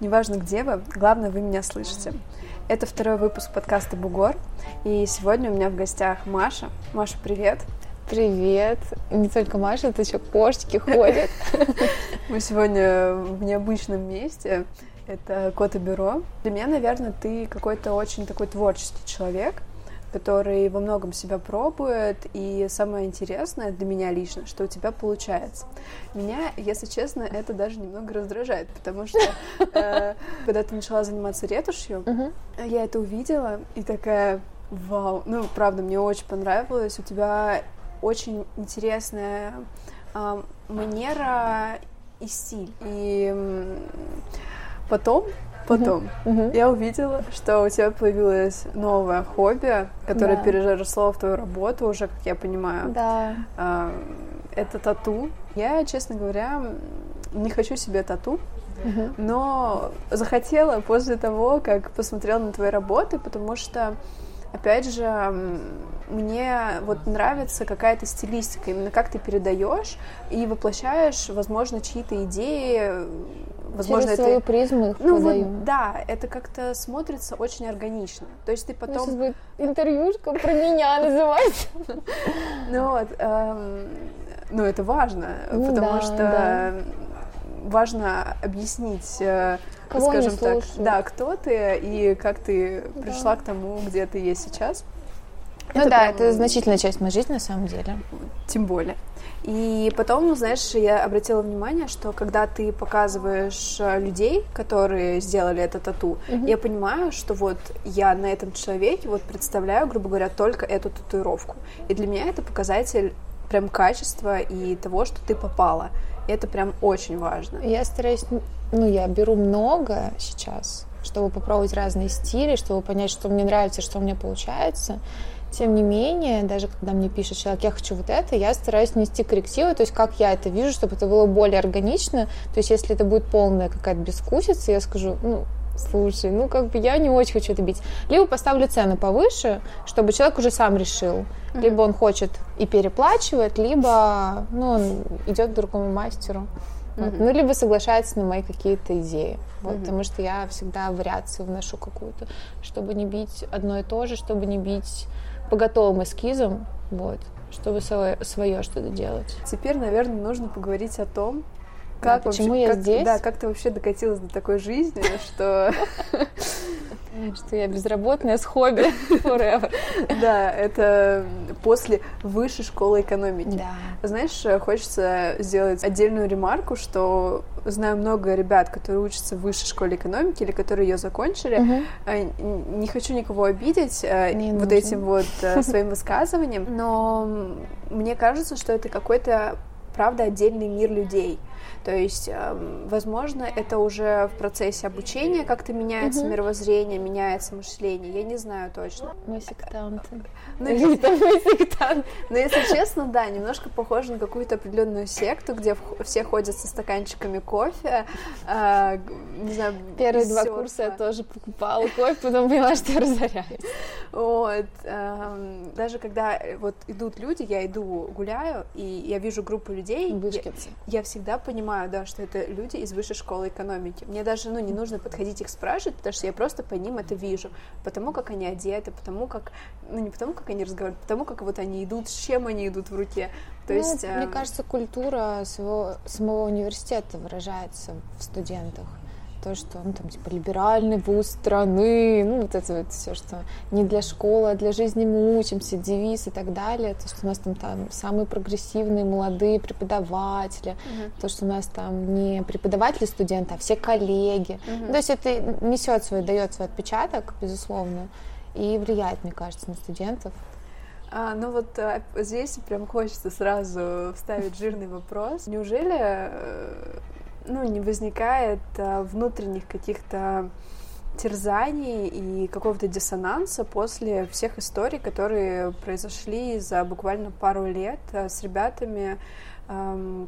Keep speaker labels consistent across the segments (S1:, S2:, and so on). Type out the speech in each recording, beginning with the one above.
S1: Неважно, где вы, главное, вы меня слышите. Это второй выпуск подкаста «Бугор», и сегодня у меня в гостях Маша. Маша, привет!
S2: Привет! Не только Маша, это еще кошечки ходят.
S1: Мы сегодня в необычном месте. Это Кота-бюро. Для меня, наверное, ты какой-то очень такой творческий человек который во многом себя пробует, и самое интересное для меня лично, что у тебя получается. Меня, если честно, это даже немного раздражает, потому что э, когда ты начала заниматься ретушью, я это увидела и такая, вау, ну, правда, мне очень понравилось, у тебя очень интересная э, манера и стиль. И потом Потом uh-huh. я увидела, что у тебя появилось новое хобби, которое да. переросло в твою работу уже, как я понимаю.
S2: Да.
S1: А, это тату. Я, честно говоря, не хочу себе тату. Uh-huh. Но захотела после того, как посмотрела на твои работы, потому что опять же, мне вот нравится какая-то стилистика, именно как ты передаешь и воплощаешь, возможно, чьи-то идеи
S2: возможно, Через свою призму их
S1: ну, Вот, да, это как-то смотрится очень органично. То есть ты потом... Ну,
S2: сейчас будет интервьюшка про меня называть.
S1: Ну вот, эм, ну это важно, ну потому что важно объяснить, э, скажем так, да, кто ты и как ты пришла к тому, где ты есть сейчас.
S2: Ну да, это значительная часть моей жизни на самом деле.
S1: Тем более. И потом, знаешь, я обратила внимание, что когда ты показываешь э, людей, которые сделали это тату, mm-hmm. я понимаю, что вот я на этом человеке вот представляю, грубо говоря, только эту татуировку. И для меня это показатель прям качества и того, что ты попала. Это прям очень важно.
S2: Я стараюсь, ну, я беру много сейчас, чтобы попробовать разные стили, чтобы понять, что мне нравится, что мне получается. Тем не менее, даже когда мне пишет человек, я хочу вот это, я стараюсь нести коррективы, то есть как я это вижу, чтобы это было более органично. То есть если это будет полная какая-то бескусица, я скажу, ну, слушай, ну как бы я не очень хочу это бить. Либо поставлю цену повыше, чтобы человек уже сам решил. Mm-hmm. Либо он хочет и переплачивает, либо ну, он идет к другому мастеру. Mm-hmm. Ну, либо соглашается на мои какие-то идеи. Вот, mm-hmm. Потому что я всегда вариацию вношу какую-то, чтобы не бить одно и то же, чтобы не бить по готовым эскизам, вот, чтобы свое, свое что-то делать.
S1: Теперь, наверное, нужно поговорить о том, как
S2: да, почему
S1: вообще,
S2: я
S1: как,
S2: здесь?
S1: Да, как ты вообще докатилась до такой жизни, что...
S2: Что я безработная с хобби forever.
S1: Да, это после высшей школы экономики.
S2: Да.
S1: Знаешь, хочется сделать отдельную ремарку, что знаю много ребят, которые учатся в высшей школе экономики или которые ее закончили. Угу. Не хочу никого обидеть Не вот нужно. этим вот э, своим высказыванием, но мне кажется, что это какой-то правда отдельный мир людей. То есть, эм, возможно, это уже в процессе обучения как-то меняется угу. мировоззрение, меняется мышление. Я не знаю точно.
S2: Мы сектанты.
S1: Ну, мы сектанты. Но если честно, да, немножко похоже на какую-то определенную секту, где все ходят со стаканчиками кофе. Э, не знаю.
S2: Первые два курса я тоже покупала кофе, потом поняла, что я разоряюсь.
S1: Вот. Эм, даже когда э, вот идут люди, я иду гуляю, и я вижу группу людей. Я всегда понимаю, понимаю, да, что это люди из высшей школы экономики. Мне даже, ну, не нужно подходить их спрашивать, потому что я просто по ним это вижу. Потому как они одеты, потому как, ну, не потому как они разговаривают, потому как вот они идут, с чем они идут в руке. То
S2: ну,
S1: есть...
S2: Мне э... кажется, культура своего, самого университета выражается в студентах то, что он там типа либеральный вуз страны, ну вот это вот все, что не для школы, а для жизни мы учимся, девиз и так далее, то, что у нас там, там самые прогрессивные молодые преподаватели, uh-huh. то, что у нас там не преподаватели студенты, а все коллеги. Uh-huh. то есть это несет свой, дает свой отпечаток, безусловно, и влияет, мне кажется, на студентов.
S1: А, ну вот а, здесь прям хочется сразу вставить жирный вопрос. Неужели э, ну, не возникает а, внутренних каких-то терзаний и какого-то диссонанса после всех историй, которые произошли за буквально пару лет а, с ребятами,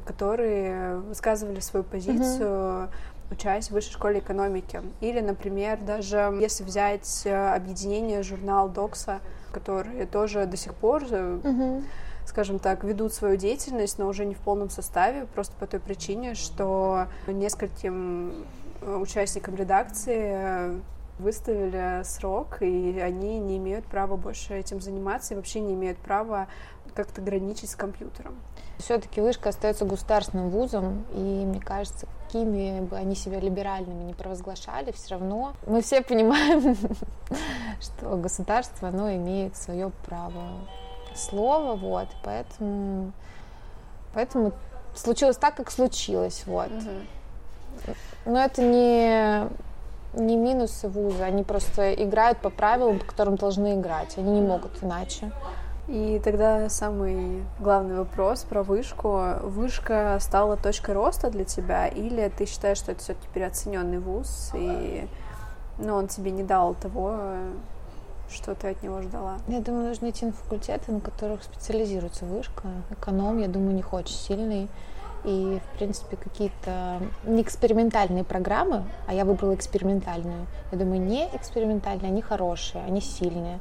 S1: которые высказывали свою позицию, mm-hmm. учась в высшей школе экономики. Или, например, даже если взять а, объединение журнал Докса, которые тоже до сих пор mm-hmm скажем так, ведут свою деятельность, но уже не в полном составе, просто по той причине, что нескольким участникам редакции выставили срок, и они не имеют права больше этим заниматься и вообще не имеют права как-то граничить с компьютером.
S2: Все-таки вышка остается государственным вузом, и мне кажется, какими бы они себя либеральными не провозглашали, все равно мы все понимаем, что государство, оно имеет свое право слова, вот, поэтому, поэтому случилось так, как случилось, вот. Но это не не минусы вуза, они просто играют по правилам, по которым должны играть, они не могут иначе.
S1: И тогда самый главный вопрос про вышку. Вышка стала точкой роста для тебя, или ты считаешь, что это все-таки переоцененный вуз, и ну, он тебе не дал того, что ты от него ждала?
S2: Я думаю, нужно идти на факультеты, на которых специализируется вышка. Эконом, я думаю, не очень сильный. И, в принципе, какие-то не экспериментальные программы, а я выбрала экспериментальную. Я думаю, не экспериментальные, они хорошие, они сильные.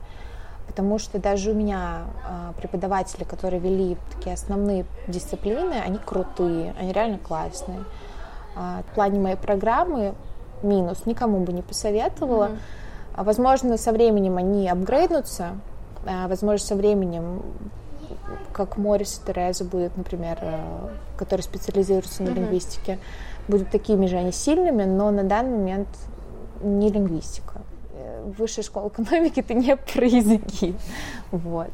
S2: Потому что даже у меня э, преподаватели, которые вели такие основные дисциплины, они крутые, они реально классные. А, в плане моей программы минус, никому бы не посоветовала. Mm-hmm. Возможно, со временем они апгрейднутся, а, возможно, со временем как Морис и Тереза будет, например, э, который специализируется на mm-hmm. лингвистике, будут такими же они сильными, но на данный момент не лингвистика. Э, высшая школа экономики это не про языки. Вот.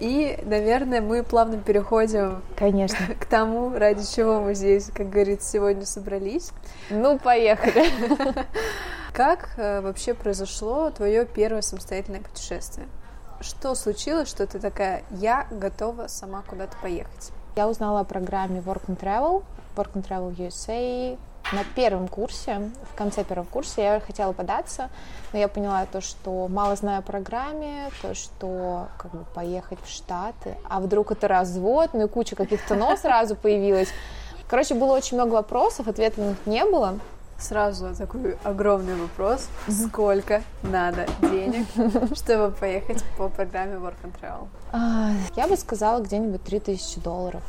S1: И, наверное, мы плавно переходим
S2: Конечно.
S1: к тому, ради чего мы здесь, как говорится, сегодня собрались.
S2: Ну, поехали.
S1: Как э, вообще произошло твое первое самостоятельное путешествие? Что случилось, что ты такая, я готова сама куда-то поехать?
S2: Я узнала о программе Work and Travel, Work and Travel USA на первом курсе, в конце первого курса я хотела податься, но я поняла то, что мало знаю о программе, то, что как бы поехать в Штаты, а вдруг это развод, ну и куча каких-то но сразу появилась. Короче, было очень много вопросов, ответов на них не было.
S1: Сразу такой огромный вопрос. Сколько надо денег, чтобы поехать по программе Work and Travel?
S2: А, я бы сказала где-нибудь 3000 долларов.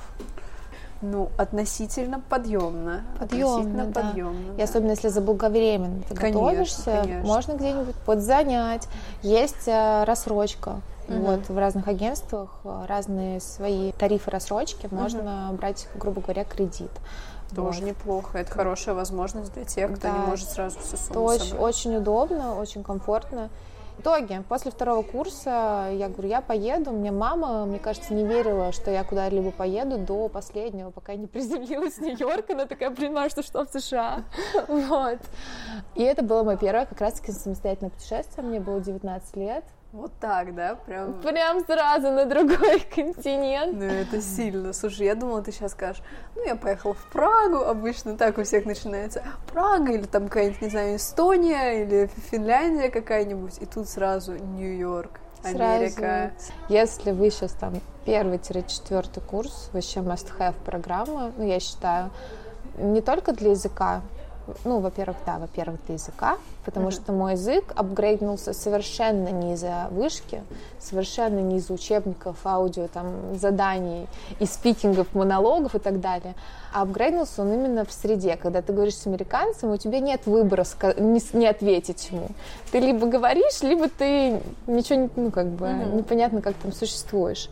S1: Ну, относительно подъемно.
S2: Подъемно, да. подъемно. И особенно если заблаговременно ты конечно, готовишься, конечно. можно где-нибудь подзанять. Есть э, рассрочка. Угу. Вот в разных агентствах э, разные свои тарифы рассрочки. Можно угу. брать, грубо говоря, кредит.
S1: Тоже вот. неплохо. Это хорошая возможность для тех, кто да. не может сразу всю сумму
S2: Это очень, очень удобно, очень комфортно. В итоге, после второго курса, я говорю, я поеду. Мне мама, мне кажется, не верила, что я куда-либо поеду до последнего, пока я не приземлилась в Нью-Йорк. Она такая, понимаю, что что в США. Вот. И это было мое первое как раз-таки самостоятельное путешествие. Мне было 19 лет.
S1: Вот так, да? Прям...
S2: Прям сразу на другой континент.
S1: Ну, это сильно. Слушай, я думала, ты сейчас скажешь, ну, я поехала в Прагу, обычно так у всех начинается. Прага или там какая-нибудь, не знаю, Эстония или Финляндия какая-нибудь, и тут сразу Нью-Йорк. Америка.
S2: Сразу. Если вы сейчас там первый-четвертый курс, вообще must-have программа, ну, я считаю, не только для языка, ну, во-первых, да, во-первых, для языка, потому mm-hmm. что мой язык апгрейднулся совершенно не из-за вышки, совершенно не из-за учебников, аудио, там, заданий и спикингов, монологов и так далее, а апгрейднулся он именно в среде, когда ты говоришь с американцем, у тебя нет выбора не, не ответить ему. Ты либо говоришь, либо ты ничего, ну, как бы, mm-hmm. непонятно, как там существуешь.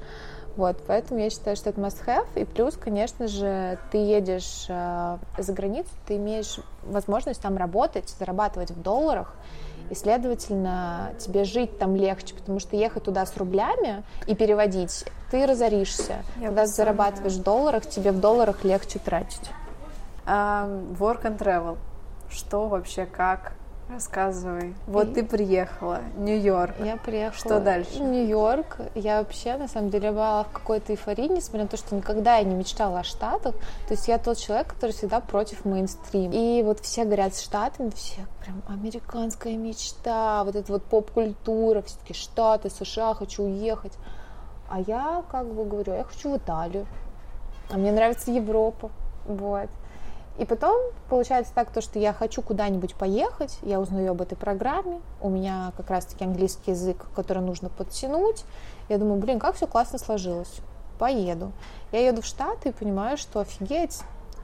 S2: Вот, поэтому я считаю, что это must-have. И плюс, конечно же, ты едешь э, за границу, ты имеешь возможность там работать, зарабатывать в долларах, и, следовательно, тебе жить там легче, потому что ехать туда с рублями и переводить, ты разоришься. Я Когда ты зарабатываешь в долларах, тебе в долларах легче тратить.
S1: Um, work and travel. Что вообще, как? Рассказывай. Вот и... ты приехала, Нью-Йорк.
S2: Я приехала.
S1: Что дальше?
S2: Нью-Йорк. Я вообще, на самом деле, была в какой-то эйфории, несмотря на то, что никогда я не мечтала о Штатах. То есть я тот человек, который всегда против мейнстрим. И вот все говорят с Штатами, все прям американская мечта, вот эта вот поп-культура, все-таки Штаты, США, хочу уехать. А я как бы говорю, я хочу в Италию. А мне нравится Европа. Вот. И потом получается так, то, что я хочу куда-нибудь поехать, я узнаю об этой программе, у меня как раз-таки английский язык, который нужно подтянуть. Я думаю, блин, как все классно сложилось. Поеду. Я еду в Штаты и понимаю, что офигеть.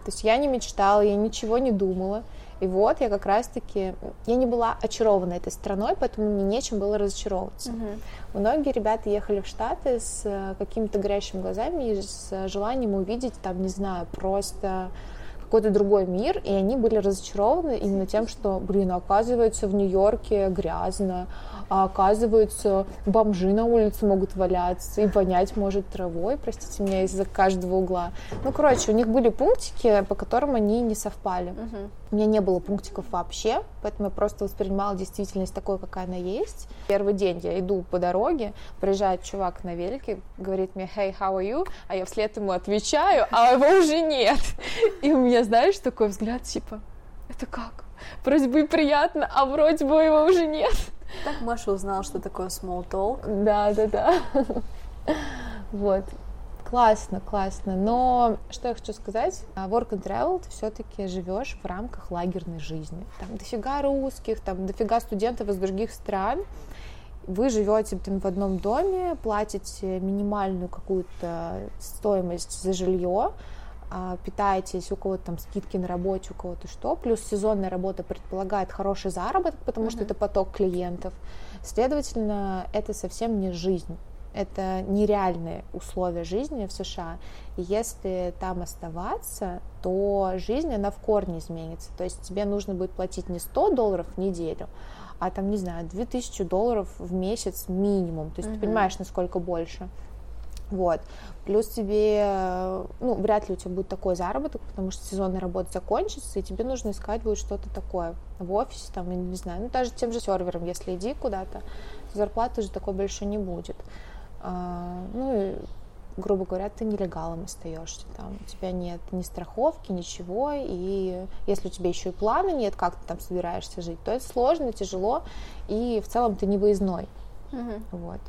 S2: То есть я не мечтала, я ничего не думала. И вот я как раз-таки, я не была очарована этой страной, поэтому мне нечем было разочаровываться.
S1: Мгм.
S2: Многие ребята ехали в Штаты с э, какими-то горящими глазами и с э, желанием увидеть там, не знаю, просто какой-то другой мир, и они были разочарованы именно тем, что, блин, оказывается, в Нью-Йорке грязно, а оказывается, бомжи на улице могут валяться, и вонять может травой, простите меня, из-за каждого угла. Ну, короче, у них были пунктики, по которым они не совпали.
S1: Мгм.
S2: У меня не было пунктиков вообще, поэтому я просто воспринимала действительность такой, какая она есть. Первый день я иду по дороге, приезжает чувак на велике, говорит мне «Hey, how are you?» А я вслед ему отвечаю, а его уже нет. И у меня, знаешь, такой взгляд, типа, это как? Вроде бы и приятно, а вроде бы его уже нет.
S1: Так Маша узнала, что такое small talk.
S2: Да, да, да. Вот. Классно, классно. Но что я хочу сказать, а, work and travel ты все-таки живешь в рамках лагерной жизни. Там дофига русских, там дофига студентов из других стран. Вы живете там, в одном доме, платите минимальную какую-то стоимость за жилье, питаетесь, у кого-то там скидки на работе, у кого-то что. Плюс сезонная работа предполагает хороший заработок, потому что
S1: Мгм.
S2: это поток клиентов. Следовательно, это совсем не жизнь. Это нереальные условия жизни в США. И если там оставаться, то жизнь, она в корне изменится. То есть тебе нужно будет платить не 100 долларов в неделю, а там, не знаю, 2000 долларов в месяц минимум. То есть
S1: Мгм.
S2: ты понимаешь, насколько больше. Вот. Плюс тебе, ну, вряд ли у тебя будет такой заработок, потому что сезонная работа закончится, и тебе нужно искать будет что-то такое в офисе, там, я не знаю, ну, даже тем же сервером, если иди куда-то, то зарплаты же такой большой не будет. А, ну, и, грубо говоря, ты нелегалом остаешься, там, у тебя нет ни страховки, ничего, и если у тебя еще и плана нет, как ты там собираешься жить, то это сложно, тяжело, и в целом ты не выездной.
S1: Мгм.
S2: Вот.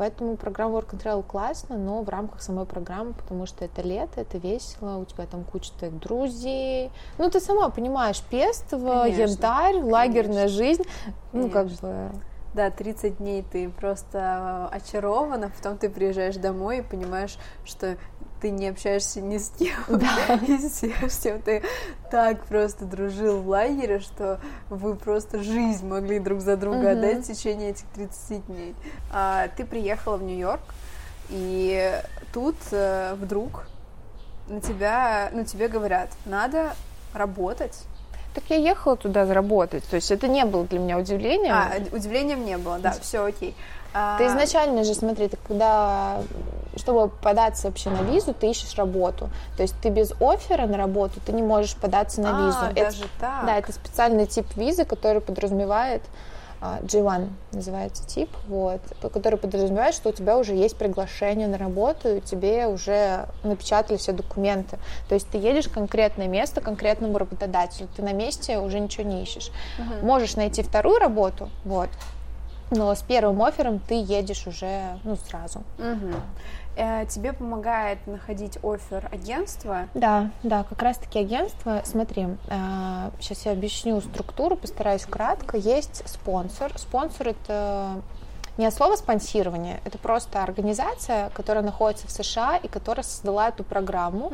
S2: Поэтому программа Work and Travel классно, но в рамках самой программы, потому что это лето, это весело, у тебя там куча твоих друзей. Ну, ты сама понимаешь, Пестово,
S1: Конечно,
S2: Янтарь, лагерная жизнь. Ну, как
S1: Конечно.
S2: бы...
S1: Да, 30 дней ты просто очарована, потом ты приезжаешь домой и понимаешь, что ты не общаешься ни с кем из всех, с кем ты так просто дружил в лагере, что вы просто жизнь могли друг за друга
S2: Мгм.
S1: отдать в течение этих 30 дней. А, ты приехала в Нью-Йорк, и тут э, вдруг на тебя, ну, тебе говорят, надо работать.
S2: Так я ехала туда заработать, то есть это не было для меня удивлением.
S1: А, удивлением не было, да, все окей. А,
S2: Ты изначально же, смотри, ты когда, чтобы податься вообще на визу, ты ищешь работу. То есть ты без оффера на работу, ты не можешь податься на
S1: а,
S2: визу. Это-
S1: даже так.
S2: Да, это специальный тип визы, который подразумевает а, G1 называется тип, вот, который подразумевает, что у тебя уже есть приглашение на работу, и тебе уже напечатали все документы. То есть ты едешь в конкретное место, конкретному работодателю, ты на месте уже ничего не ищешь.
S1: Мгм.
S2: Можешь найти вторую работу, вот, но с первым оффером ты едешь уже, ну, сразу.
S1: Мгм. Э, Тебе помогает находить офер агентства.
S2: Да, да, как раз-таки агентство. Смотри, сейчас я объясню структуру, постараюсь кратко. Есть спонсор. Спонсор это не от слова спонсирование, это просто организация, которая находится в США и которая создала эту программу,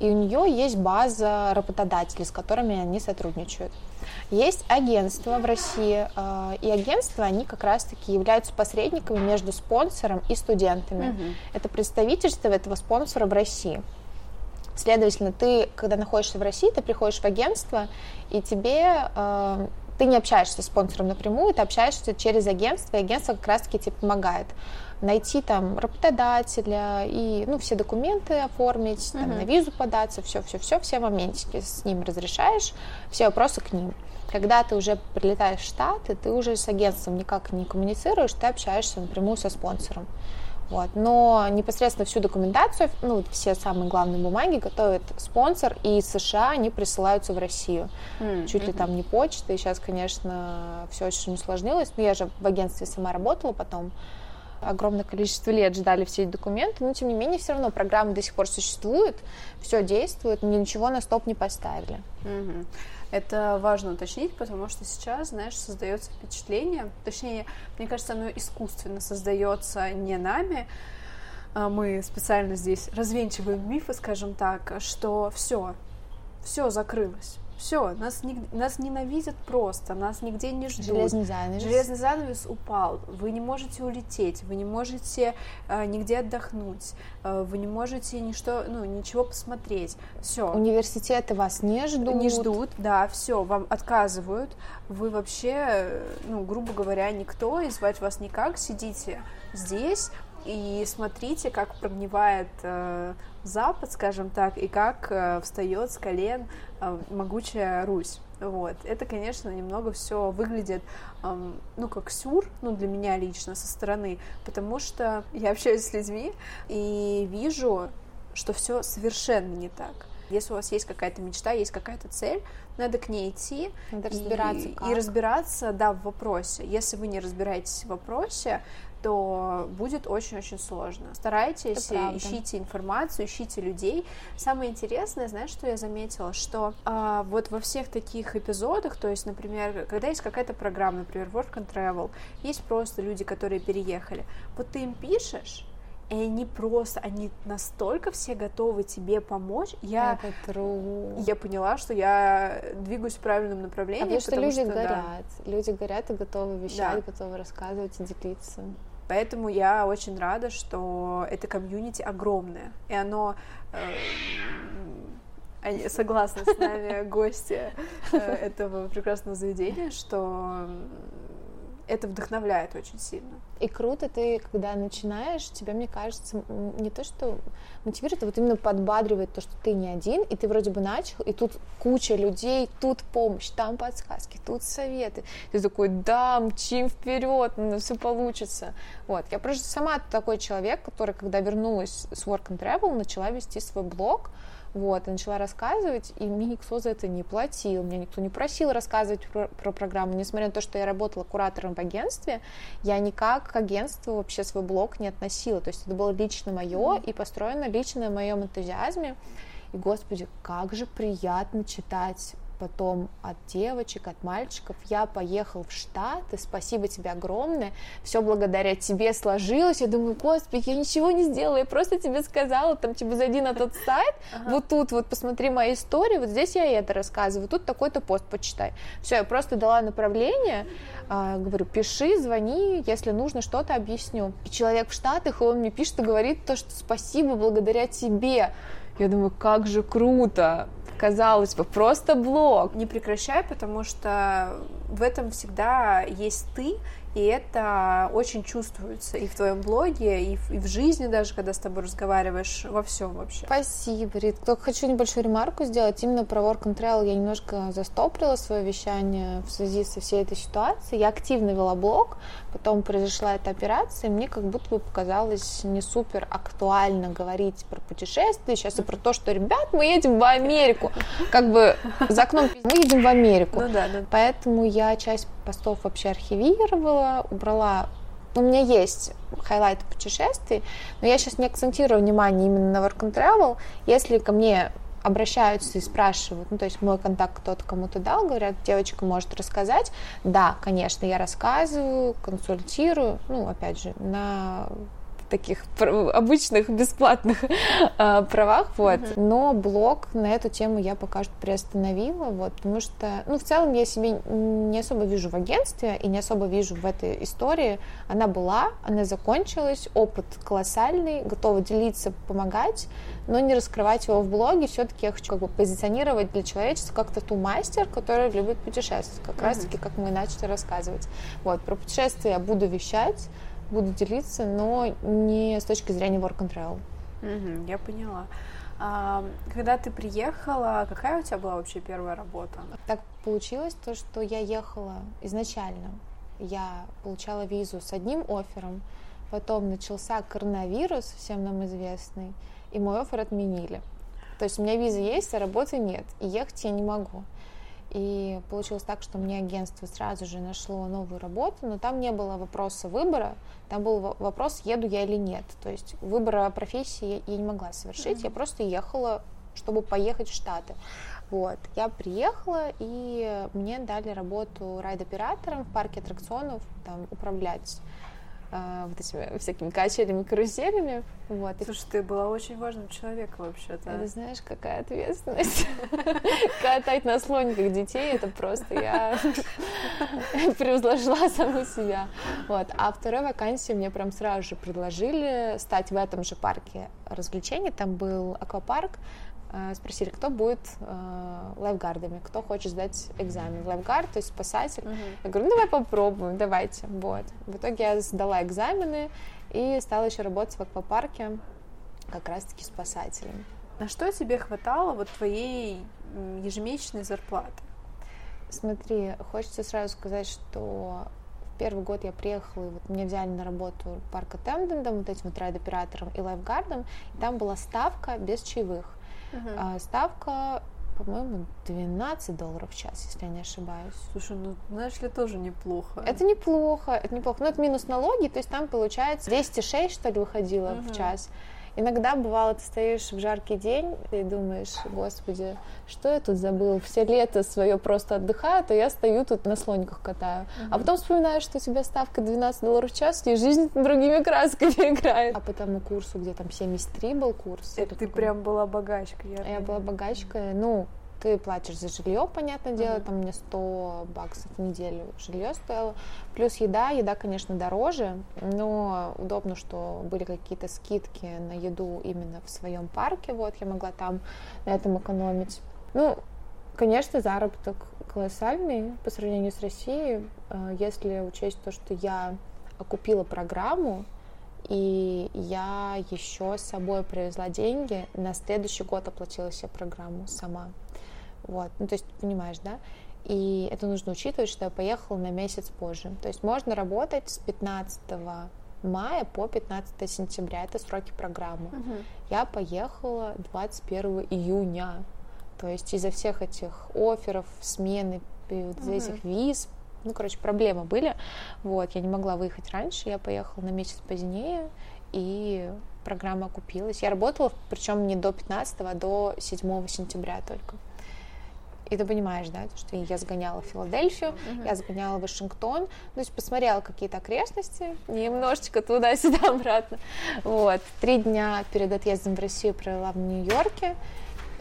S2: и у нее есть база работодателей, с которыми они сотрудничают. Есть агентства в России, э, и агентства, они как раз-таки являются посредниками между спонсором и студентами.
S1: Мгм.
S2: Это представительство этого спонсора в России. Следовательно, ты, когда находишься в России, ты приходишь в агентство, и тебе э, ты не общаешься с спонсором напрямую, ты общаешься через агентство, и агентство как раз-таки тебе помогает найти там работодателя и ну, все документы оформить, там,
S1: Мгм.
S2: на визу податься, все-все-все, все моментики с ним разрешаешь, все вопросы к ним. Когда ты уже прилетаешь в Штаты, ты уже с агентством никак не коммуницируешь, ты общаешься напрямую со спонсором. Вот. Но непосредственно всю документацию, ну, вот все самые главные бумаги готовит спонсор, и из США они присылаются в Россию.
S1: М,
S2: Чуть ли там не почта, и сейчас, конечно, все очень усложнилось. Но я же в агентстве сама работала потом. Огромное количество лет ждали все эти документы, но тем не менее все равно программа до сих пор существует, все действует, ничего на стоп не поставили.
S1: Мгм. Это важно уточнить, потому что сейчас, знаешь, создается впечатление, точнее, мне кажется, оно искусственно создается не нами, а мы специально здесь развенчиваем мифы, скажем так, что все, все закрылось. Все, нас, не, нас ненавидят просто, нас нигде не ждут.
S2: Железный занавес.
S1: Железный занавес упал. Вы не можете улететь, вы не можете э, нигде отдохнуть, э, вы не можете ничто, ну, ничего посмотреть. Все.
S2: Университеты вас не ждут.
S1: Не ждут, да, все, вам отказывают. Вы вообще, ну, грубо говоря, никто, и звать вас никак, сидите здесь, и смотрите, как прогнивает э, Запад, скажем так, и как э, встает с колен э, могучая Русь. Вот. Это, конечно, немного все выглядит, эм, ну, как сюр, ну, для меня лично, со стороны, потому что я общаюсь с людьми и вижу, что все совершенно не так. Если у вас есть какая-то мечта, есть какая-то цель, надо к ней идти
S2: надо разбираться
S1: и,
S2: как.
S1: и разбираться, да, в вопросе. Если вы не разбираетесь в вопросе, то будет очень-очень сложно. Старайтесь, ищите информацию, ищите людей. Самое интересное, знаешь, что я заметила, что а, вот во всех таких эпизодах, то есть, например, когда есть какая-то программа, например, Work and Travel, есть просто люди, которые переехали, вот ты им пишешь, и они просто, они настолько все готовы тебе помочь. Я,
S2: Это true.
S1: я поняла, что я двигаюсь в правильном направлении.
S2: А потому что люди
S1: что,
S2: горят.
S1: Да.
S2: Люди горят и готовы вещать, да. готовы рассказывать и делиться.
S1: Поэтому я очень рада, что это комьюнити огромное, и оно э, согласны с нами гости э, этого прекрасного заведения, что это вдохновляет очень сильно.
S2: И круто ты, когда начинаешь, тебя, мне кажется, не то, что мотивирует, а вот именно подбадривает то, что ты не один, и ты вроде бы начал, и тут куча людей, тут помощь, там подсказки, тут советы. Ты такой, да, мчим вперед, ну, все получится. Вот. Я просто сама такой человек, который, когда вернулась с Work and Travel, начала вести свой блог, вот, и начала рассказывать, и мне никто за это не платил, меня никто не просил рассказывать про, про программу, несмотря на то, что я работала куратором в агентстве, я никак к агентству вообще свой блог не относила, то есть это было лично мое и построено лично на моем энтузиазме, и, господи, как же приятно читать потом от девочек, от мальчиков. Я поехал в Штаты, спасибо тебе огромное, все благодаря тебе сложилось. Я думаю, господи, я ничего не сделала, я просто тебе сказала, там, типа, зайди на тот сайт, ага. вот тут вот посмотри мои истории, вот здесь я это рассказываю, тут такой-то пост почитай. Все, я просто дала направление, э, говорю, пиши, звони, если нужно что-то объясню. И человек в Штатах, и он мне пишет и говорит то, что спасибо благодаря тебе. Я думаю, как же круто, казалось бы, просто блог.
S1: Не прекращай, потому что в этом всегда есть ты, и это очень чувствуется и в твоем блоге, и в, и в жизни даже, когда с тобой разговариваешь, во всем вообще.
S2: Спасибо, Рит. Только хочу небольшую ремарку сделать. Именно про Work and Travel я немножко застоприла свое вещание в связи со всей этой ситуацией. Я активно вела блог, потом произошла эта операция, и мне как будто бы показалось не супер актуально говорить про путешествия, сейчас и про то, что, ребят, мы едем в Америку. Как бы за окном мы едем в Америку.
S1: Ну да, да.
S2: Поэтому я часть постов вообще архивировала, убрала у меня есть хайлайты путешествий, но я сейчас не акцентирую внимание именно на work and travel. Если ко мне обращаются и спрашивают, ну, то есть мой контакт кто-то кому-то дал, говорят, девочка может рассказать. Да, конечно, я рассказываю, консультирую, ну, опять же, на таких обычных бесплатных э, правах, вот. Mm-hmm. Но блог на эту тему я пока что приостановила, вот, потому что, ну, в целом я себе не особо вижу в агентстве и не особо вижу в этой истории. Она была, она закончилась, опыт колоссальный, готова делиться, помогать, но не раскрывать его в блоге. Все-таки я хочу как бы позиционировать для человечества как-то ту мастер, который любит путешествовать, как mm-hmm. раз-таки, как мы начали рассказывать. Вот, про путешествия я буду вещать, буду делиться, но не с точки зрения work and travel.
S1: Угу, я поняла. А, когда ты приехала, какая у тебя была вообще первая работа?
S2: Так получилось то, что я ехала изначально. Я получала визу с одним оффером, потом начался коронавирус, всем нам известный, и мой оффер отменили. То есть у меня виза есть, а работы нет, и ехать я не могу. И получилось так, что мне агентство сразу же нашло новую работу, но там не было вопроса выбора, там был вопрос, еду я или нет. То есть выбора профессии я не могла совершить, mm-hmm. я просто ехала, чтобы поехать в Штаты. Вот, я приехала, и мне дали работу райд-оператором в парке аттракционов, там, управлять э, вот этими всякими качелями, каруселями. Вот.
S1: Слушай, ты была очень важным человеком вообще-то.
S2: Это знаешь, какая ответственность. Катать на слониках детей, это просто я превозложила саму себя. Вот. А второй вакансии мне прям сразу же предложили стать в этом же парке развлечений. Там был аквапарк, спросили, кто будет э, lifeguard ами, кто хочет сдать экзамен. Lifeguard, то есть спасатель. Uh-huh. Я говорю, ну давай попробуем, давайте. Вот. В итоге я сдала экзамены и стала еще работать в аквапарке как раз-таки спасателем.
S1: На что тебе хватало вот твоей ежемесячной зарплаты?
S2: Смотри, хочется сразу сказать, что в первый год я приехала, и вот меня взяли на работу парк аттендентом, вот этим вот райд-оператором и лайфгардом, и там была ставка без чаевых. Uh-huh. А ставка по-моему, 12 долларов в час, если я не ошибаюсь.
S1: Слушай, ну, знаешь ли, тоже неплохо.
S2: Это неплохо, это неплохо. Но это минус налоги, то есть там получается 206, что ли, выходило uh-huh. в час. Иногда бывало, ты стоишь в жаркий день и думаешь, господи, что я тут забыл? Все лето свое просто отдыхаю, а я стою тут на слониках катаю. Mm-hmm. А потом вспоминаешь, что у тебя ставка 12 долларов в час, и жизнь другими красками играет. А по тому курсу, где там 73 был курс.
S1: Это ты такой... прям была богачка.
S2: Я, я была богачка. Ну, ты платишь за жилье, понятное дело, mm-hmm. там мне 100 баксов в неделю жилье стоило, плюс еда, еда, конечно, дороже, но удобно, что были какие-то скидки на еду именно в своем парке, вот, я могла там на этом экономить. Ну, конечно, заработок колоссальный по сравнению с Россией, э, если учесть то, что я окупила программу, и я еще с собой привезла деньги, на следующий год оплатила себе программу сама. Вот, ну то есть понимаешь, да? И это нужно учитывать, что я поехала на месяц позже. То есть можно работать с 15 мая по 15 сентября. Это сроки программы. Угу. Я поехала 21 июня. То есть из-за всех этих офферов, смены, из-за угу. этих виз, ну, короче, проблемы были. Вот, я не могла выехать раньше, я поехала на месяц позднее, и программа окупилась. Я работала, причем не до 15, а до 7 сентября только. И ты понимаешь, да, что я сгоняла в Филадельфию, uh-huh. я сгоняла в Вашингтон, то есть посмотрела какие-то окрестности, немножечко туда-сюда обратно. Вот. Три дня перед отъездом в Россию провела в Нью-Йорке,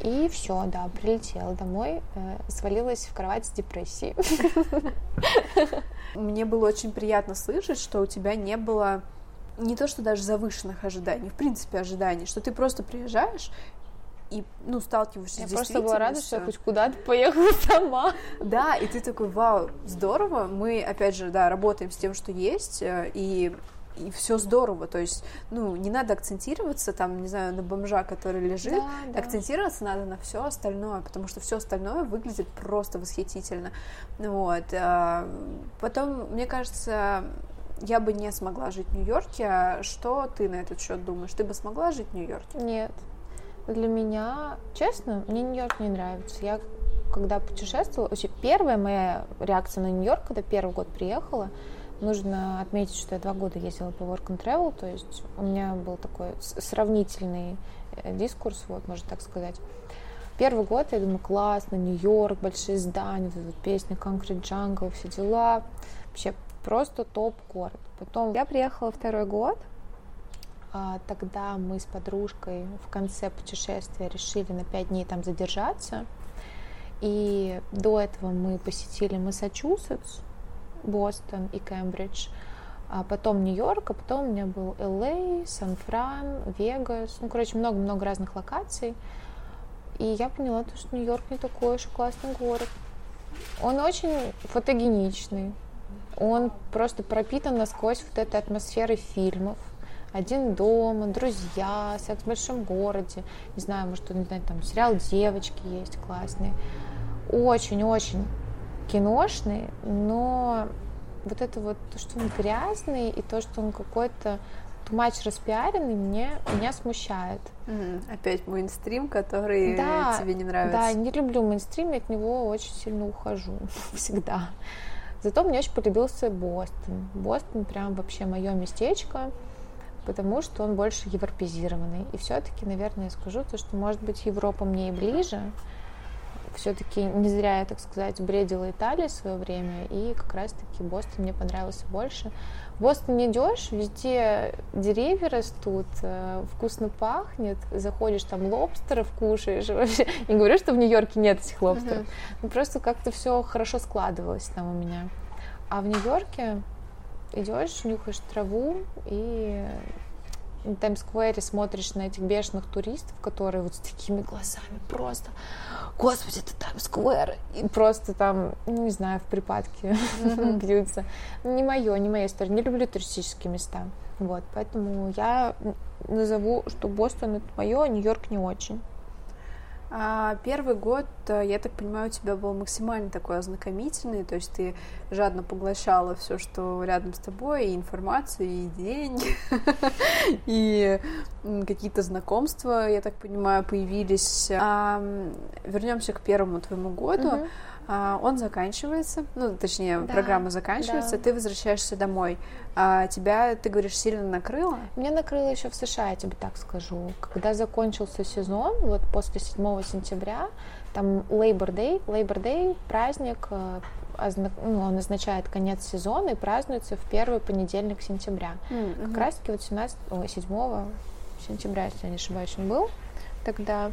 S2: и все, да, прилетела домой, э, свалилась в кровать с депрессией.
S1: Мне было очень приятно слышать, что у тебя не было не то, что даже завышенных ожиданий, в принципе ожиданий, что ты просто приезжаешь и, ну, сталкиваешься
S2: я с Я просто была рада, что я хоть куда-то поехала сама.
S1: Да, и ты такой, вау, здорово, мы, опять же, да, работаем с тем, что есть, э, и и все здорово, то есть, ну, не надо акцентироваться там, не знаю, на бомжа, который лежит, да, да. акцентироваться надо на все остальное, потому что все остальное выглядит просто восхитительно, вот. А, потом, мне кажется, я бы не смогла жить в Нью-Йорке. Что ты на этот счет думаешь? Ты бы смогла жить в Нью-Йорке?
S2: Нет. Для меня, честно, мне Нью-Йорк не нравится. Я когда путешествовала, вообще первая моя реакция на Нью-Йорк, когда первый год приехала, нужно отметить, что я два года ездила по work and travel, то есть у меня был такой сравнительный э, дискурс, вот, можно так сказать. Первый год я думаю, классно, Нью-Йорк, большие здания, вот вот песня Concrete Jungle, все дела. Вообще просто топ-город. Потом я приехала второй год, а, тогда мы с подружкой в конце путешествия решили на пять дней там задержаться. И до этого мы посетили Массачусетс, Бостон и Кембридж, а потом Нью-Йорк, а потом у меня был Л.А., Сан-Фран, Вегас, ну, короче, много-много разных локаций. И я поняла, что Нью-Йорк не такой уж классный город. Он очень фотогеничный, он просто пропитан насквозь вот этой атмосферой фильмов – один дома, друзья, секс в большом городе, не знаю, может, не знаю, там сериал Девочки есть классный. Очень-очень киношный, но вот это вот, то, что он грязный, и то, что он какой-то тумач распиаренный, мне, меня смущает.
S1: Mm, опять мейнстрим, который да, тебе не нравится.
S2: Да, не люблю мейнстрим, и от него очень сильно ухожу всегда. Зато мне очень полюбился Бостон. Бостон прям вообще мое местечко потому что он больше европезированный. И все-таки, наверное, я скажу то, что, может быть, Европа мне и ближе, все-таки не зря я, так сказать, бредила Италией в свое время, и как раз-таки Бостон мне понравился больше. В Бостоне идешь, везде деревья растут, э, вкусно пахнет, заходишь там лобстеров кушаешь. Вообще, не говорю, что в Нью-Йорке нет этих лобстеров, uh-huh. но просто как-то все хорошо складывалось там у меня. А в Нью-Йорке идешь, нюхаешь траву и на Таймс-сквере смотришь на этих бешеных туристов, которые вот с такими глазами просто, господи, это Таймс-сквер, и просто там, ну, не знаю, в припадке бьются. Не мое, не моя история, не люблю туристические места. Вот, поэтому я назову, что Бостон это мое, а Нью-Йорк не очень.
S1: А первый год, э, я так понимаю, у тебя был максимально такой ознакомительный, то есть ты жадно поглощала все, что рядом с тобой, и информацию, и деньги, и какие-то знакомства, я так понимаю, появились. Вернемся к первому твоему году. А, он заканчивается, ну, точнее, да, программа заканчивается, да. ты возвращаешься домой. А тебя, ты говоришь, сильно накрыло?
S2: Меня накрыло еще в США, я тебе так скажу. Когда закончился сезон, вот после 7 сентября, там Labor Day, Labor Day праздник, э, ну, он означает конец сезона и празднуется в первый понедельник сентября. Mm-hmm. Как раз таки вот 17, ой, 7 сентября, если я не ошибаюсь, он был тогда.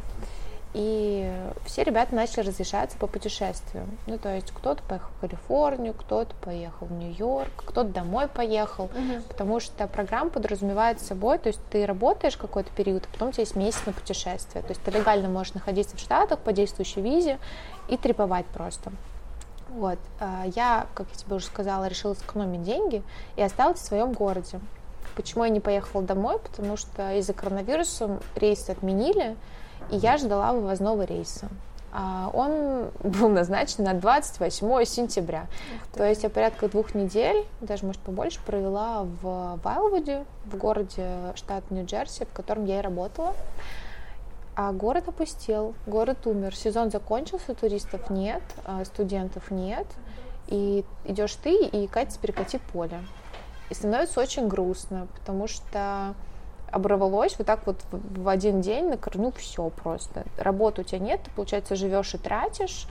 S2: И все ребята начали разрешаться по путешествиям. Ну, то есть кто-то поехал в Калифорнию, кто-то поехал в Нью-Йорк, кто-то домой поехал, угу. потому что программа подразумевает собой, то есть ты работаешь какой-то период, а потом у тебя есть месяц на путешествие. То есть ты легально можешь находиться в Штатах по действующей визе и треповать просто. Вот. А я, как я тебе уже сказала, решила сэкономить деньги и осталась в своем городе. Почему я не поехала домой? Потому что из-за коронавируса рейсы отменили, и я ждала вывозного рейса. А он был назначен на 28 сентября. То есть я порядка двух недель, даже, может, побольше, провела в Вайлвуде, в городе штат Нью-Джерси, в котором я и работала. А город опустел, город умер. Сезон закончился, туристов нет, а студентов нет. И идешь ты и катится перекати поле. И становится очень грустно, потому что оборвалось вот так вот в один день на корню все просто. Работы у тебя нет, ты, получается, живешь и тратишь,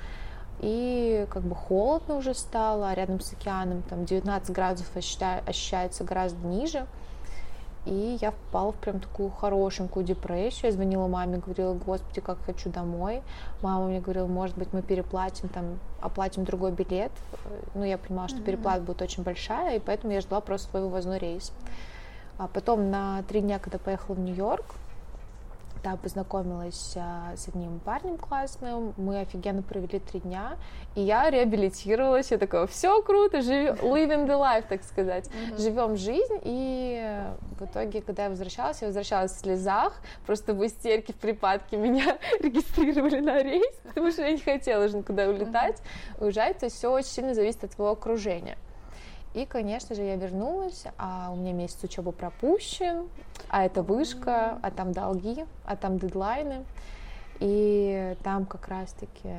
S2: и как бы холодно уже стало, а рядом с океаном там 19 градусов ощущается гораздо ниже. И я впала в прям такую хорошенькую депрессию. Я звонила маме, говорила, господи, как хочу домой. Мама мне говорила, может быть, мы переплатим, там, оплатим другой билет. Ну, я понимала, что mm-hmm. переплата будет очень большая, и поэтому я ждала просто свой вывозной рейс. А потом на три дня, когда поехала в Нью-Йорк, там познакомилась а, с одним парнем классным, мы офигенно провели три дня, и я реабилитировалась, я такая, все круто, живем, living the life, так сказать, mm-hmm. живем жизнь, и в итоге, когда я возвращалась, я возвращалась в слезах, просто в истерике, в припадке меня регистрировали на рейс, потому что я не хотела уже никуда улетать, mm-hmm. уезжать, то есть все очень сильно зависит от твоего окружения. И, конечно же, я вернулась, а у меня месяц учебы пропущен, а это вышка, а там долги, а там дедлайны. И там как раз-таки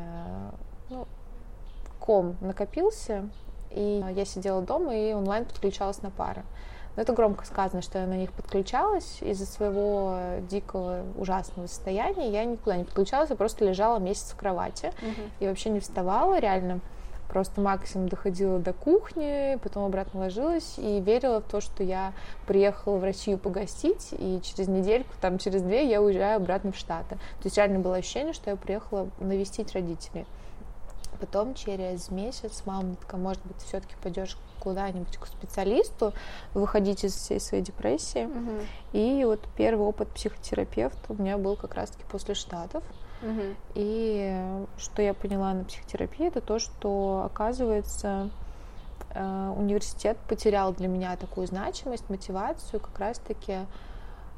S2: ну, ком накопился, и я сидела дома и онлайн подключалась на пары. Но это громко сказано, что я на них подключалась. Из-за своего дикого, ужасного состояния я никуда не подключалась, я просто лежала месяц в кровати uh-huh. и вообще не вставала реально. Просто максимум доходила до кухни, потом обратно ложилась и верила в то, что я приехала в Россию погостить, и через недельку, там через две я уезжаю обратно в Штаты. То есть реально было ощущение, что я приехала навестить родителей. Потом через месяц мама такая, может быть, все-таки пойдешь куда-нибудь к специалисту, выходить из всей своей депрессии. Угу. И вот первый опыт психотерапевта у меня был как раз-таки после Штатов. Угу. И что я поняла на психотерапии, это то, что, оказывается, э, университет потерял для меня такую значимость, мотивацию, как раз-таки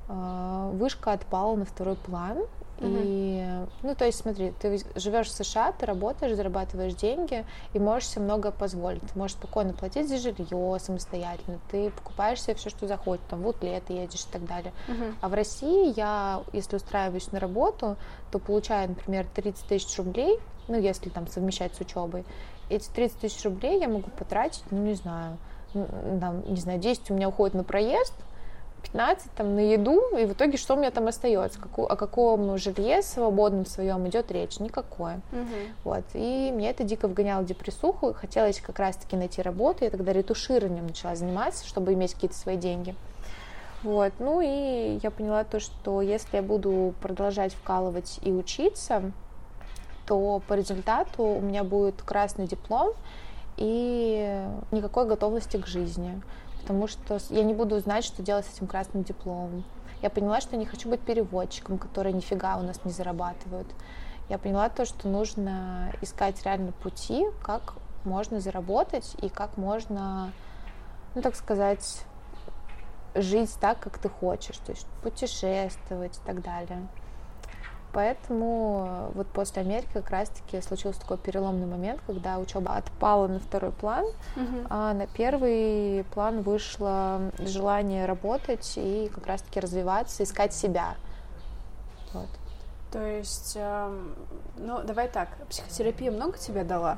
S2: э, вышка отпала на второй план, и, ну, то есть, смотри, ты живешь в США, ты работаешь, зарабатываешь деньги и можешь себе много позволить. Ты можешь спокойно платить за жилье самостоятельно, ты покупаешь себе все, что захочешь, там, в лето едешь и так далее. Uh-huh. А в России я, если устраиваюсь на работу, то получаю, например, 30 тысяч рублей, ну, если там совмещать с учебой. Эти 30 тысяч рублей я могу потратить, ну, не знаю, там, не знаю, 10 у меня уходит на проезд, 15 там на еду, и в итоге что у меня там остается? Каку, о каком жилье свободном своем идет речь? Никакое.
S1: Мгм.
S2: Вот. И меня это дико вгоняло в депрессуху. Хотелось как раз-таки найти работу. Я тогда ретушированием начала заниматься, чтобы иметь какие-то свои деньги. Вот. Ну и я поняла то, что если я буду продолжать вкалывать и учиться, то по результату у меня будет красный диплом и никакой готовности к жизни. Потому что я не буду знать, что делать с этим красным дипломом. Я поняла, что я не хочу быть переводчиком, которые нифига у нас не зарабатывают. Я поняла то, что нужно искать реально пути, как можно заработать и как можно, ну так сказать, жить так, как ты хочешь, то есть путешествовать и так далее. Поэтому э, вот после Америки как раз-таки случился такой переломный момент, когда учеба отпала на второй план,
S1: Мгм.
S2: а на первый план вышло желание работать и как раз-таки развиваться, искать себя. Вот.
S1: То есть, эм, ну, давай так, психотерапия много тебе дала?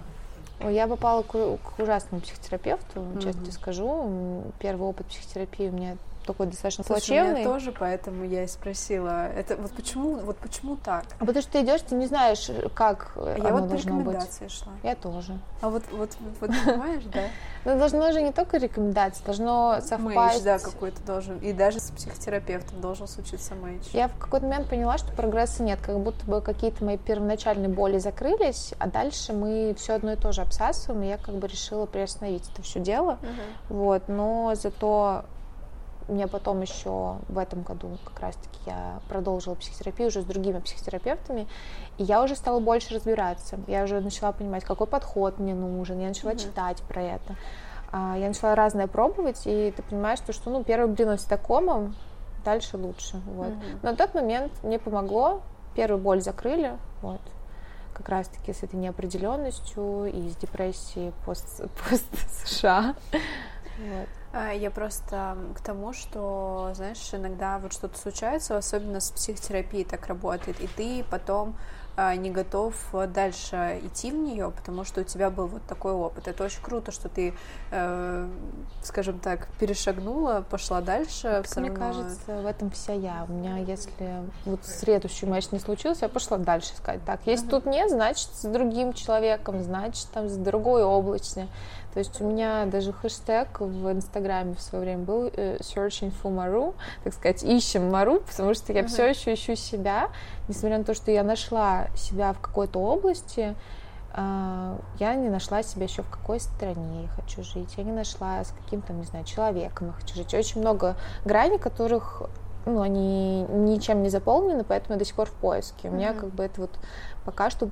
S2: Я попала к, к ужасному психотерапевту, честно
S1: Мгм.
S2: тебе скажу. Первый опыт психотерапии у меня такой достаточно
S1: Слушай, у меня
S2: плачевный.
S1: тоже, поэтому я и спросила. Это вот почему, вот почему так?
S2: А потому что ты идешь, ты не знаешь, как
S1: А
S2: оно
S1: я вот по
S2: должно быть.
S1: рекомендации шла.
S2: Я тоже.
S1: А вот, вот, вот, понимаешь, да?
S2: Но должно же не только рекомендации, должно
S1: Мэйдж,
S2: совпасть.
S1: да, какой-то должен. И даже с психотерапевтом должен случиться мэйдж.
S2: Я в какой-то момент поняла, что прогресса нет, как будто бы какие-то мои первоначальные боли закрылись, а дальше мы все одно и то же обсасываем, и я как бы решила приостановить это все дело.
S1: Мгм.
S2: Вот, но зато мне потом еще в этом году как раз-таки я продолжила психотерапию уже с другими психотерапевтами, и я уже стала больше разбираться. Я уже начала понимать, какой подход мне нужен, я начала
S1: Мгм.
S2: читать про это. А, Я начала разное пробовать, и ты понимаешь, что, что ну, первый блин с такомом, дальше лучше. Вот.
S1: Мгм.
S2: Но на тот момент мне помогло, первую боль закрыли, вот, как раз-таки с этой неопределенностью и с депрессией пост, пост-США. Вот.
S1: А, Я просто к тому, что, знаешь, иногда вот что-то случается, особенно с психотерапией так работает, и ты потом а, не готов дальше идти в нее, потому что у тебя был вот такой опыт. Это очень круто, что ты, э, скажем так, перешагнула, пошла дальше. всё
S2: Мне
S1: равно-
S2: кажется, в этом вся я. У меня, если вот следующий матч не случился, я пошла дальше искать. Так, если тут нет, значит, с другим человеком, значит, там с другой областью. То есть у меня даже хэштег в Инстаграме в свое время был э, searching for Maru, так сказать, ищем Мару, потому что я
S1: Мгм.
S2: все еще ищу себя, несмотря на то, что я нашла себя в какой-то области, а, я не нашла себя еще в какой стране я хочу жить, я не нашла с каким там, не знаю, человеком я хочу жить. Очень много граней, которых ну, они ничем не заполнены, поэтому я до сих пор в поиске. У меня
S1: Мгм.
S2: как бы это вот пока что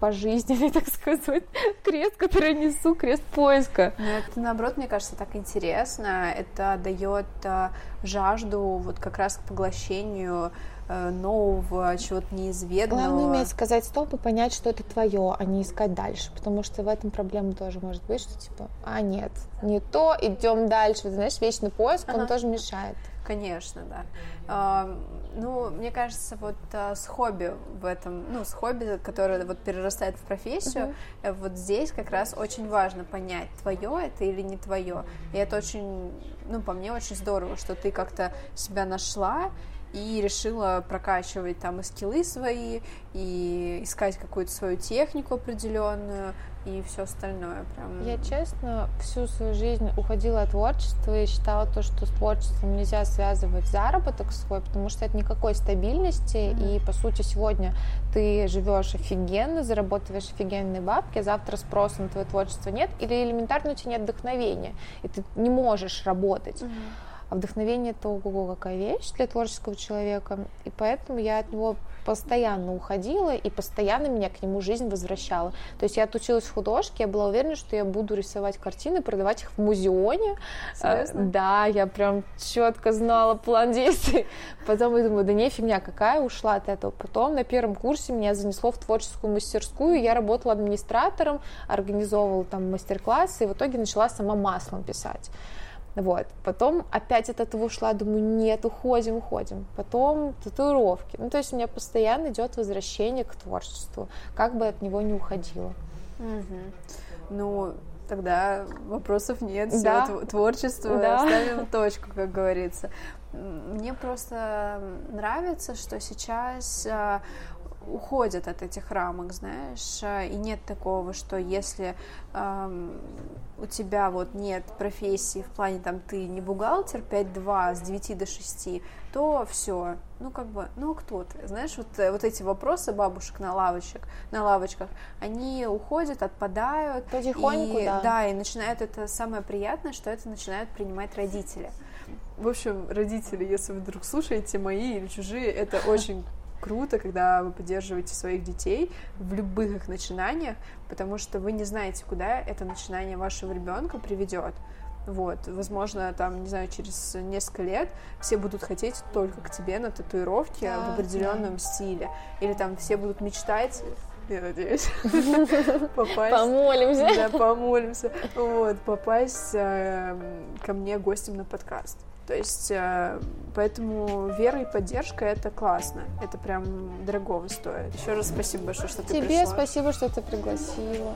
S2: по жизни, так сказать, крест, который я несу, крест поиска.
S1: Но это, наоборот, мне кажется, так интересно. Это дает э, жажду вот как раз к поглощению э, нового, чего-то неизведанного.
S2: Главное уметь сказать стоп и понять, что это твое, а не искать дальше. Потому что в этом проблема тоже может быть, что типа, а нет, не то, идем дальше. Вот, знаешь, вечный поиск, он
S1: Ага.
S2: тоже мешает.
S1: Конечно, да. А, ну, мне кажется, вот а, с хобби в этом, ну, с хобби, которое вот перерастает в профессию, э, вот здесь как раз очень важно понять, твое это или не твое. И это очень, ну, по мне очень здорово, что ты как-то себя нашла и решила прокачивать там и скиллы свои, и искать какую-то свою технику определенную, и все остальное. Прям...
S2: Я, честно, всю свою жизнь уходила от творчества и считала то, что с творчеством нельзя связывать заработок свой, потому что это никакой стабильности,
S1: Мгм.
S2: и, по сути, сегодня ты живешь офигенно, зарабатываешь офигенные бабки, а завтра спроса на твое творчество нет, или элементарно у тебя нет вдохновения, и ты не можешь работать.
S1: Мгм.
S2: А вдохновение это ого какая вещь для творческого человека. И поэтому я от него постоянно уходила, и постоянно меня к нему жизнь возвращала. То есть я отучилась в художке, я была уверена, что я буду рисовать картины, продавать их в музеоне.
S1: Серьезно?
S2: А, Да, я прям четко знала план действий. Потом я думаю, да не фигня какая, ушла от этого. Потом на первом курсе меня занесло в творческую мастерскую, я работала администратором, организовывала там мастер-классы, и в итоге начала сама маслом писать. Вот. Потом опять от этого ушла, думаю, нет, уходим, уходим. Потом татуировки. Ну, то есть у меня постоянно идет возвращение к творчеству, как бы от него не уходила.
S1: Мгм. Ну, тогда вопросов нет, все, да. творчество, да. ставим точку, как говорится. Мне просто нравится, что сейчас а, уходят от этих рамок, знаешь, и нет такого, что если эм, у тебя вот нет профессии в плане там ты не бухгалтер 5-2 с 9 до 6, то все, ну как бы, ну кто ты, знаешь, вот, э, вот эти вопросы бабушек на лавочек, на лавочках, они уходят, отпадают.
S2: Потихоньку,
S1: и,
S2: да.
S1: Да, и начинают это самое приятное, что это начинают принимать родители. В общем, родители, если вы вдруг слушаете мои или чужие, это очень круто, когда вы поддерживаете своих детей в любых их начинаниях, потому что вы не знаете, куда это начинание вашего ребенка приведет. Вот, возможно, там, не знаю, через несколько лет все будут хотеть только к тебе на татуировке да, в определенном да. стиле. Или там все будут мечтать я надеюсь,
S2: попасть... Помолимся.
S1: Да, помолимся. Вот, попасть э, ко мне гостем на подкаст. То есть, э, поэтому вера и поддержка это классно. Это прям дорогого стоит. Еще раз спасибо большое, что
S2: ты
S1: Тебе
S2: спасибо, что ты пригласила.